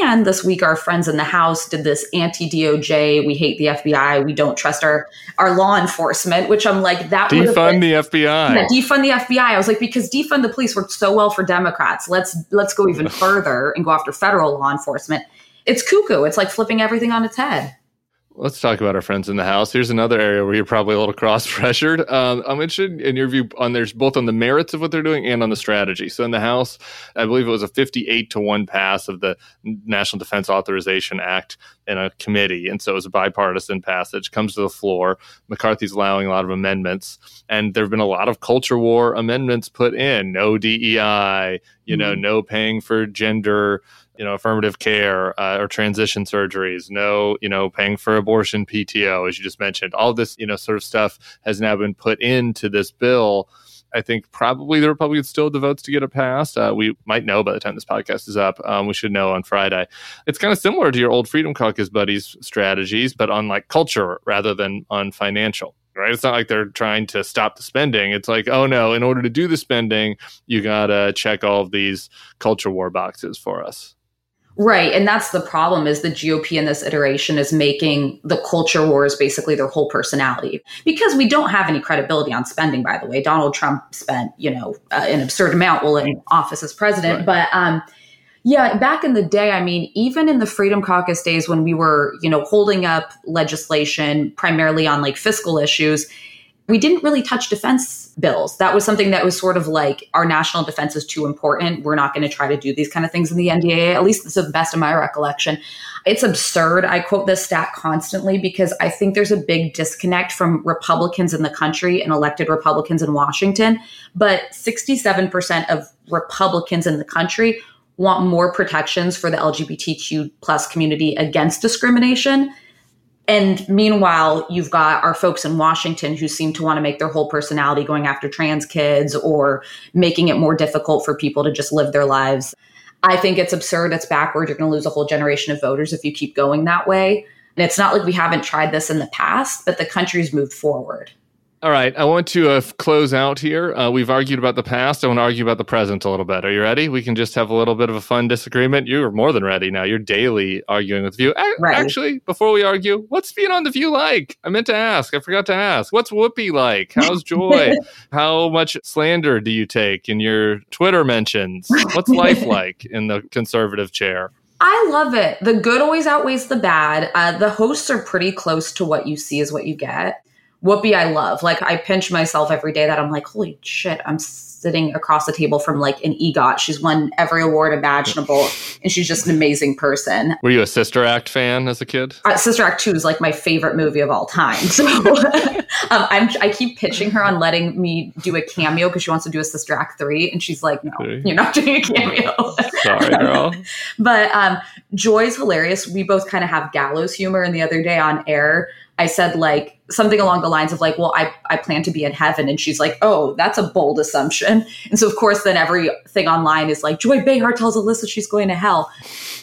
And this week, our friends in the House did this anti DOJ. We hate the FBI. We don't trust our our law enforcement. Which I'm like that. Would defund the FBI. Yeah, defund the FBI. I was like because defund the police worked so well for Democrats. Let's let's go even further and go after federal law enforcement. It's cuckoo. It's like flipping everything on its head. Let's talk about our friends in the House. Here's another area where you're probably a little cross pressured. Um, I'm interested in your view on there's both on the merits of what they're doing and on the strategy. So in the House, I believe it was a 58 to one pass of the National Defense Authorization Act in a committee, and so it was a bipartisan passage. Comes to the floor, McCarthy's allowing a lot of amendments, and there have been a lot of culture war amendments put in. No DEI, you mm-hmm. know, no paying for gender you know affirmative care uh, or transition surgeries no you know paying for abortion pto as you just mentioned all this you know sort of stuff has now been put into this bill I think probably the Republicans still have the votes to get it passed. Uh, we might know by the time this podcast is up. Um, we should know on Friday. It's kind of similar to your old Freedom Caucus buddies' strategies, but on like culture rather than on financial. Right? It's not like they're trying to stop the spending. It's like, oh no, in order to do the spending, you gotta check all of these culture war boxes for us. Right. And that's the problem is the GOP in this iteration is making the culture wars basically their whole personality because we don't have any credibility on spending, by the way. Donald Trump spent, you know, uh, an absurd amount while in office as president. Right. But, um, yeah, back in the day, I mean, even in the Freedom Caucus days when we were, you know, holding up legislation primarily on like fiscal issues, we didn't really touch defense bills. That was something that was sort of like our national defense is too important. We're not going to try to do these kind of things in the NDAA, at least to the best of my recollection. It's absurd. I quote this stat constantly because I think there's a big disconnect from Republicans in the country and elected Republicans in Washington. But 67% of Republicans in the country want more protections for the LGBTQ plus community against discrimination and meanwhile, you've got our folks in Washington who seem to want to make their whole personality going after trans kids or making it more difficult for people to just live their lives. I think it's absurd. It's backward. You're going to lose a whole generation of voters if you keep going that way. And it's not like we haven't tried this in the past, but the country's moved forward. All right, I want to uh, close out here. Uh, we've argued about the past. I want to argue about the present a little bit. Are you ready? We can just have a little bit of a fun disagreement. You're more than ready now. You're daily arguing with View. A- Right. Actually, before we argue, what's being on the View like? I meant to ask. I forgot to ask. What's Whoopi like? How's Joy? How much slander do you take in your Twitter mentions? What's life like in the conservative chair? I love it. The good always outweighs the bad. Uh, the hosts are pretty close to what you see is what you get. Whoopi, I love. Like, I pinch myself every day that I'm like, holy shit, I'm sitting across the table from like an EGOT. She's won every award imaginable, and she's just an amazing person. Were you a Sister Act fan as a kid? Uh, Sister Act 2 is like my favorite movie of all time. So um, I'm, I keep pitching her on letting me do a cameo because she wants to do a Sister Act 3. And she's like, no, Three. you're not doing a cameo. Sorry, girl. But um, Joy's hilarious. We both kind of have gallows humor. And the other day on air, I said like something along the lines of like, well, I, I plan to be in heaven. And she's like, oh, that's a bold assumption. And so, of course, then everything online is like, Joy Behar tells Alyssa she's going to hell.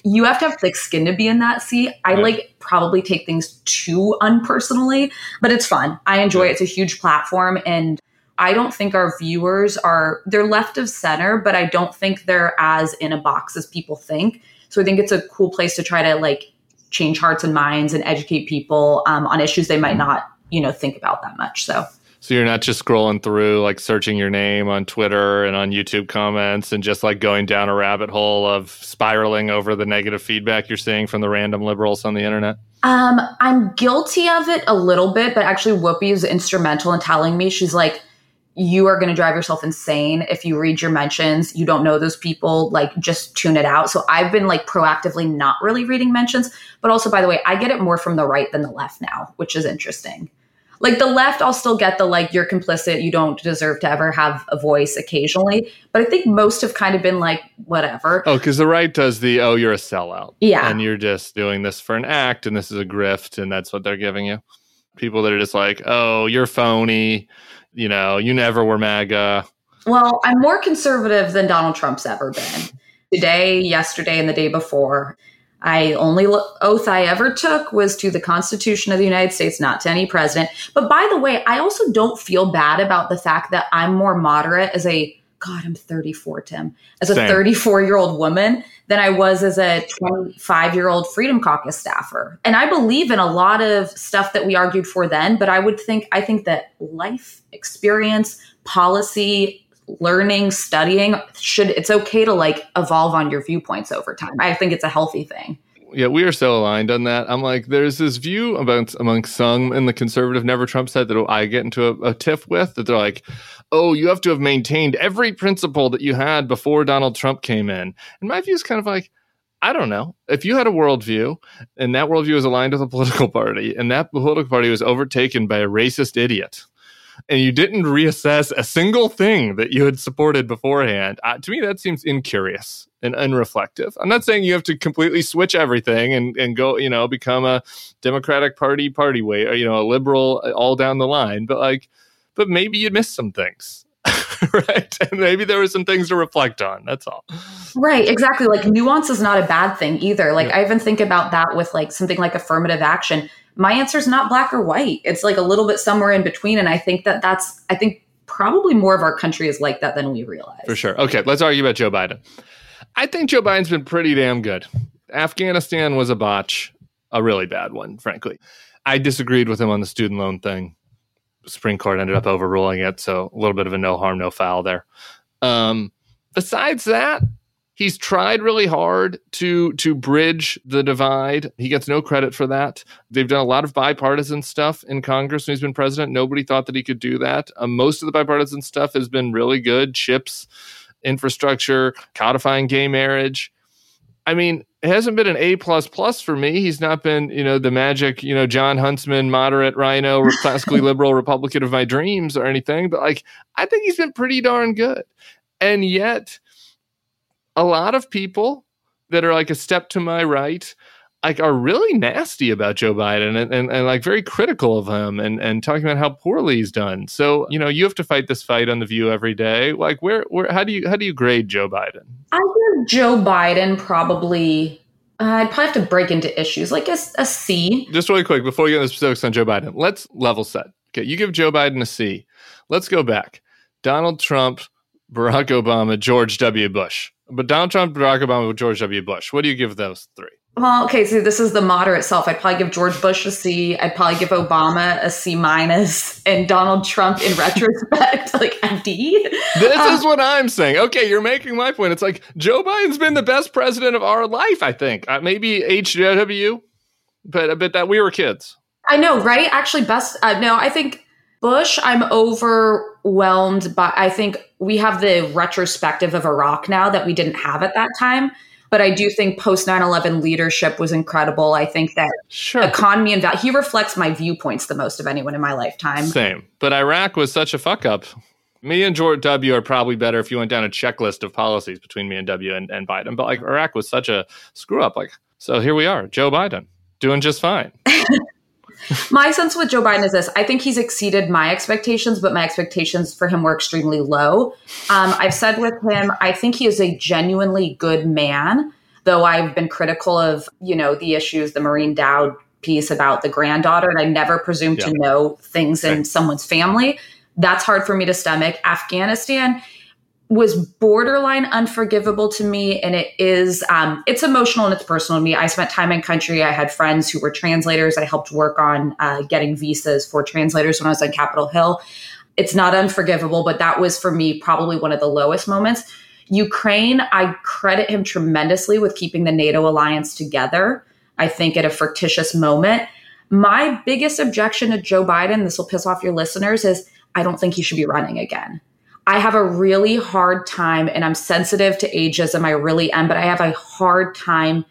You have to have thick skin to be in that seat. I Right. like probably take things too unpersonally, but it's fun. I enjoy it. It's a huge platform. And I don't think our viewers are, they're left of center, but I don't think they're as in a box as people think. So I think it's a cool place to try to like change hearts and minds and educate people um, on issues they might not, you know, think about that much. So So you're not just scrolling through, like searching your name on Twitter and on YouTube comments and just like going down a rabbit hole of spiraling over the negative feedback you're seeing from the random liberals on the internet. Um, I'm guilty of it a little bit, but actually, Whoopi is instrumental in telling me. She's like, "You are going to drive yourself insane if you read your mentions. You don't know those people. Like, just tune it out." So I've been like proactively not really reading mentions, but also, by the way, I get it more from the right than the left now, which is interesting. Like the left, I'll still get the like you're complicit, you don't deserve to ever have a voice occasionally, but I think most have kind of been like whatever. Oh, because the right does the, oh, you're a sellout. Yeah. And you're just doing this for an act and this is a grift and that's what they're giving you. People that are just like, oh, you're phony. You know, you never were MAGA. Well, I'm more conservative than Donald Trump's ever been. Today, yesterday, and the day before, I only oath I ever took was to the Constitution of the United States, not to any president. But by the way, I also don't feel bad about the fact that I'm more moderate as a God, I'm 34, Tim, as a Same. 34 year old woman than I was as a 25 year old Freedom Caucus staffer. And I believe in a lot of stuff that we argued for then, but I would think, I think that life experience, policy, learning, studying should, it's okay to like evolve on your viewpoints over time. I think it's a healthy thing. Yeah, we are so aligned on that. I'm like, there's this view about among some in the conservative Never Trump side that I get into a, a tiff with that they're like, oh, you have to have maintained every principle that you had before Donald Trump came in. And my view is kind of like, I don't know. If you had a worldview and that worldview was aligned with a political party and that political party was overtaken by a racist idiot and you didn't reassess a single thing that you had supported beforehand, uh, to me, that seems incurious and unreflective. I'm not saying you have to completely switch everything and, and go, you know, become a Democratic Party party way or, you know, a liberal uh, all down the line, but like, but maybe you missed some things. right. And maybe there were some things to reflect on. That's all. Right, exactly. Like nuance is not a bad thing either. Like I even think about that with like something like affirmative action. My answer is not black or white. It's like a little bit somewhere in between and I think that that's I think probably more of our country is like that than we realize. For sure. Okay, let's argue about Joe Biden. I think Joe Biden's been pretty damn good. Afghanistan was a botch, a really bad one, frankly. I disagreed with him on the student loan thing. Supreme Court ended up overruling it, so a little bit of a no harm, no foul there. Um, besides that, he's tried really hard to to bridge the divide. He gets no credit for that. They've done a lot of bipartisan stuff in Congress when he's been president. Nobody thought that he could do that. Um, most of the bipartisan stuff has been really good. Chips, infrastructure, codifying gay marriage. I mean, it hasn't been an A plus plus for me. He's not been, you know, the magic, you know, Jon Huntsman, moderate RINO, classically liberal Republican of my dreams or anything. But like, I think he's been pretty darn good. And yet, a lot of people that are like a step to my right, like are really nasty about Joe Biden and, and, and like very critical of him and, and talking about how poorly he's done. So, you know, you have to fight this fight on the view every day. Like where where how do you how do you grade Joe Biden? I give Joe Biden probably uh, I'd probably have to break into issues like a, a C. Just really quick before we get into specifics on Joe Biden, let's level set. Okay, you give Joe Biden a C. Let's go back. Donald Trump, Barack Obama, George W. Bush. But Donald Trump, Barack Obama, George W. Bush. What do you give those three? Well, okay, so this is the moderate self. I'd probably give George Bush a C. I'd probably give Obama a C minus, and Donald Trump, in retrospect, like a D. This um, is what I'm saying. Okay, you're making my point. It's like Joe Biden's been the best president of our life. I think uh, maybe HW, but but that we were kids. I know, right? Actually, best. Uh, no, I think Bush. I'm overwhelmed by. I think we have the retrospective of Iraq now that we didn't have at that time. But I do think post 9 11 leadership was incredible. I think that sure. economy and value, he reflects my viewpoints the most of anyone in my lifetime. Same. But Iraq was such a fuck up. Me and George W are probably better if you went down a checklist of policies between me and W and, and Biden. But like Iraq was such a screw up. Like, so here we are, Joe Biden doing just fine. my sense with Joe Biden is this I think he's exceeded my expectations, but my expectations for him were extremely low. Um, I've said with him, I think he is a genuinely good man, though I've been critical of, you know, the issues, the Maureen Dowd piece about the granddaughter, and I never presume yeah. to know things in someone's family. That's hard for me to stomach. Afghanistan, was borderline unforgivable to me and it is um, it's emotional and it's personal to me. I spent time in country. I had friends who were translators. I helped work on uh, getting visas for translators when i was on capitol hill. It's not unforgivable but that was for me probably one of the lowest moments. Ukraine i credit him tremendously with keeping the nato alliance together. I think at a fictitious moment. My biggest objection to joe biden this will piss off your listeners is i don't think he should be running again I have a really hard time, and I'm sensitive to ageism. I really am, but I have a hard time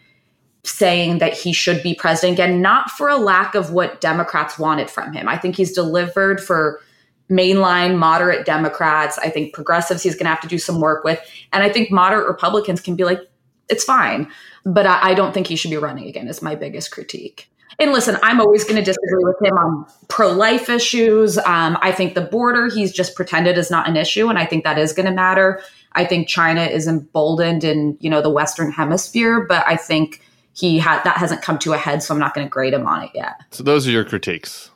saying that he should be president again, not for a lack of what Democrats wanted from him. I think he's delivered for mainline moderate Democrats. I think progressives he's going to have to do some work with. And I think moderate Republicans can be like, it's fine. But I, I don't think he should be running again, is my biggest critique. And listen, I'm always going to disagree with him on pro life issues. Um, I think the border, he's just pretended is not an issue. And I think that is going to matter. I think China is emboldened in, you know, the Western hemisphere, but I think he had that hasn't come to a head. So I'm not going to grade him on it yet. So those are your critiques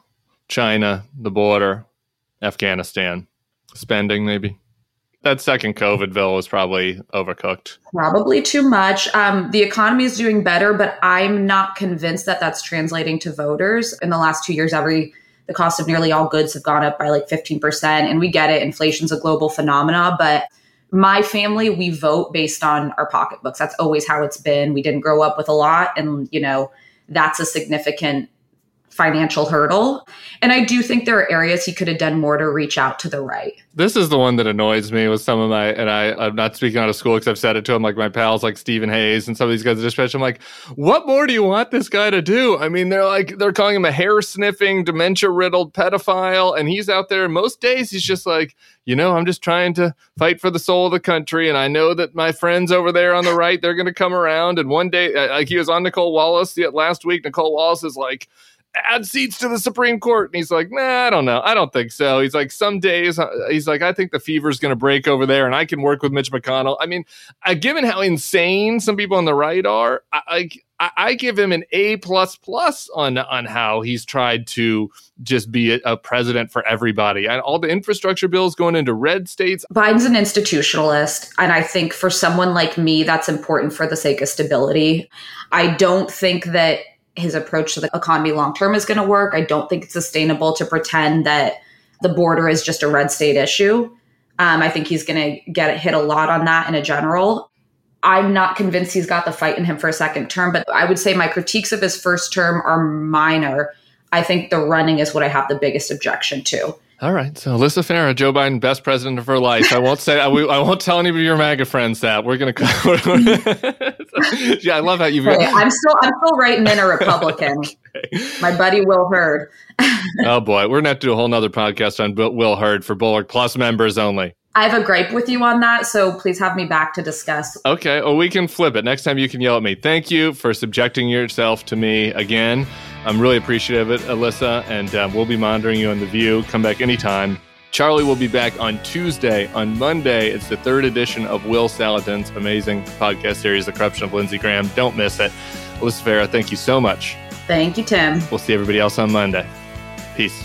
China, the border, Afghanistan, spending, maybe that second COVID bill was probably overcooked. Probably too much. Um, the economy is doing better, but I'm not convinced that that's translating to voters. In the last two years, every the cost of nearly all goods have gone up by like 15%. And we get it, inflation's a global phenomena, but my family, we vote based on our pocketbooks. That's always how it's been. We didn't grow up with a lot, and you know that's a significant financial hurdle. And I do think there are areas he could have done more to reach out to the right. This is the one that annoys me with some of my, and I, I'm not speaking out of school because I've said it to him, like my pals, like Stephen Hayes and some of these guys at Dispatch. I'm like, what more do you want this guy to do? I mean, they're like, they're calling him a hair sniffing, dementia riddled pedophile. And he's out there most days, he's just like, you know, I'm just trying to fight for the soul of the country. And I know that my friends over there on the right, they're going to come around. And one day, uh, like he was on Nicolle Wallace last week, Nicolle Wallace is like, add seats to the Supreme Court. And he's like, nah, I don't know. I don't think so. He's like, some days, uh, he's like, I think the fever's going to break over there and I can work with Mitch McConnell. I mean, uh, given how insane some people on the right are, I, I, I give him an A plus plus on on how he's tried to just be a, a, president for everybody. And all the infrastructure bills going into red states. Biden's an institutionalist, and I think for someone like me, that's important for the sake of stability. I don't think that his approach to the economy long term is going to work. I don't think it's sustainable to pretend that the border is just a red state issue. Um, I think he's going to get hit a lot on that in a general. I'm not convinced he's got the fight in him for a second term, but I would say my critiques of his first term are minor. I think the running is what I have the biggest objection to. All right. So Alyssa Farah, Joe Biden, best president of her life. I won't say, I, I won't tell any of your MAGA friends that we're going to. yeah, I love how you've. Hey, I'm still, I'm still writing in a Republican. okay. My buddy Will Hurd. oh boy, we're going to have to do a whole nother podcast on Will Hurd for Bulwark Plus members only. I have a gripe with you on that, so please have me back to discuss. Okay, well, we can flip it. Next time you can yell at me. Thank you for subjecting yourself to me again. I'm really appreciative of it, Alyssa, and um, we'll be monitoring you on The View. Come back anytime. Charlie will be back on Tuesday. On Monday, it's the third edition of Will Saletan's amazing podcast series, The Corruption of Lindsey Graham. Don't miss it. Alyssa Farah, thank you so much. Thank you, Tim. We'll see everybody else on Monday. Peace.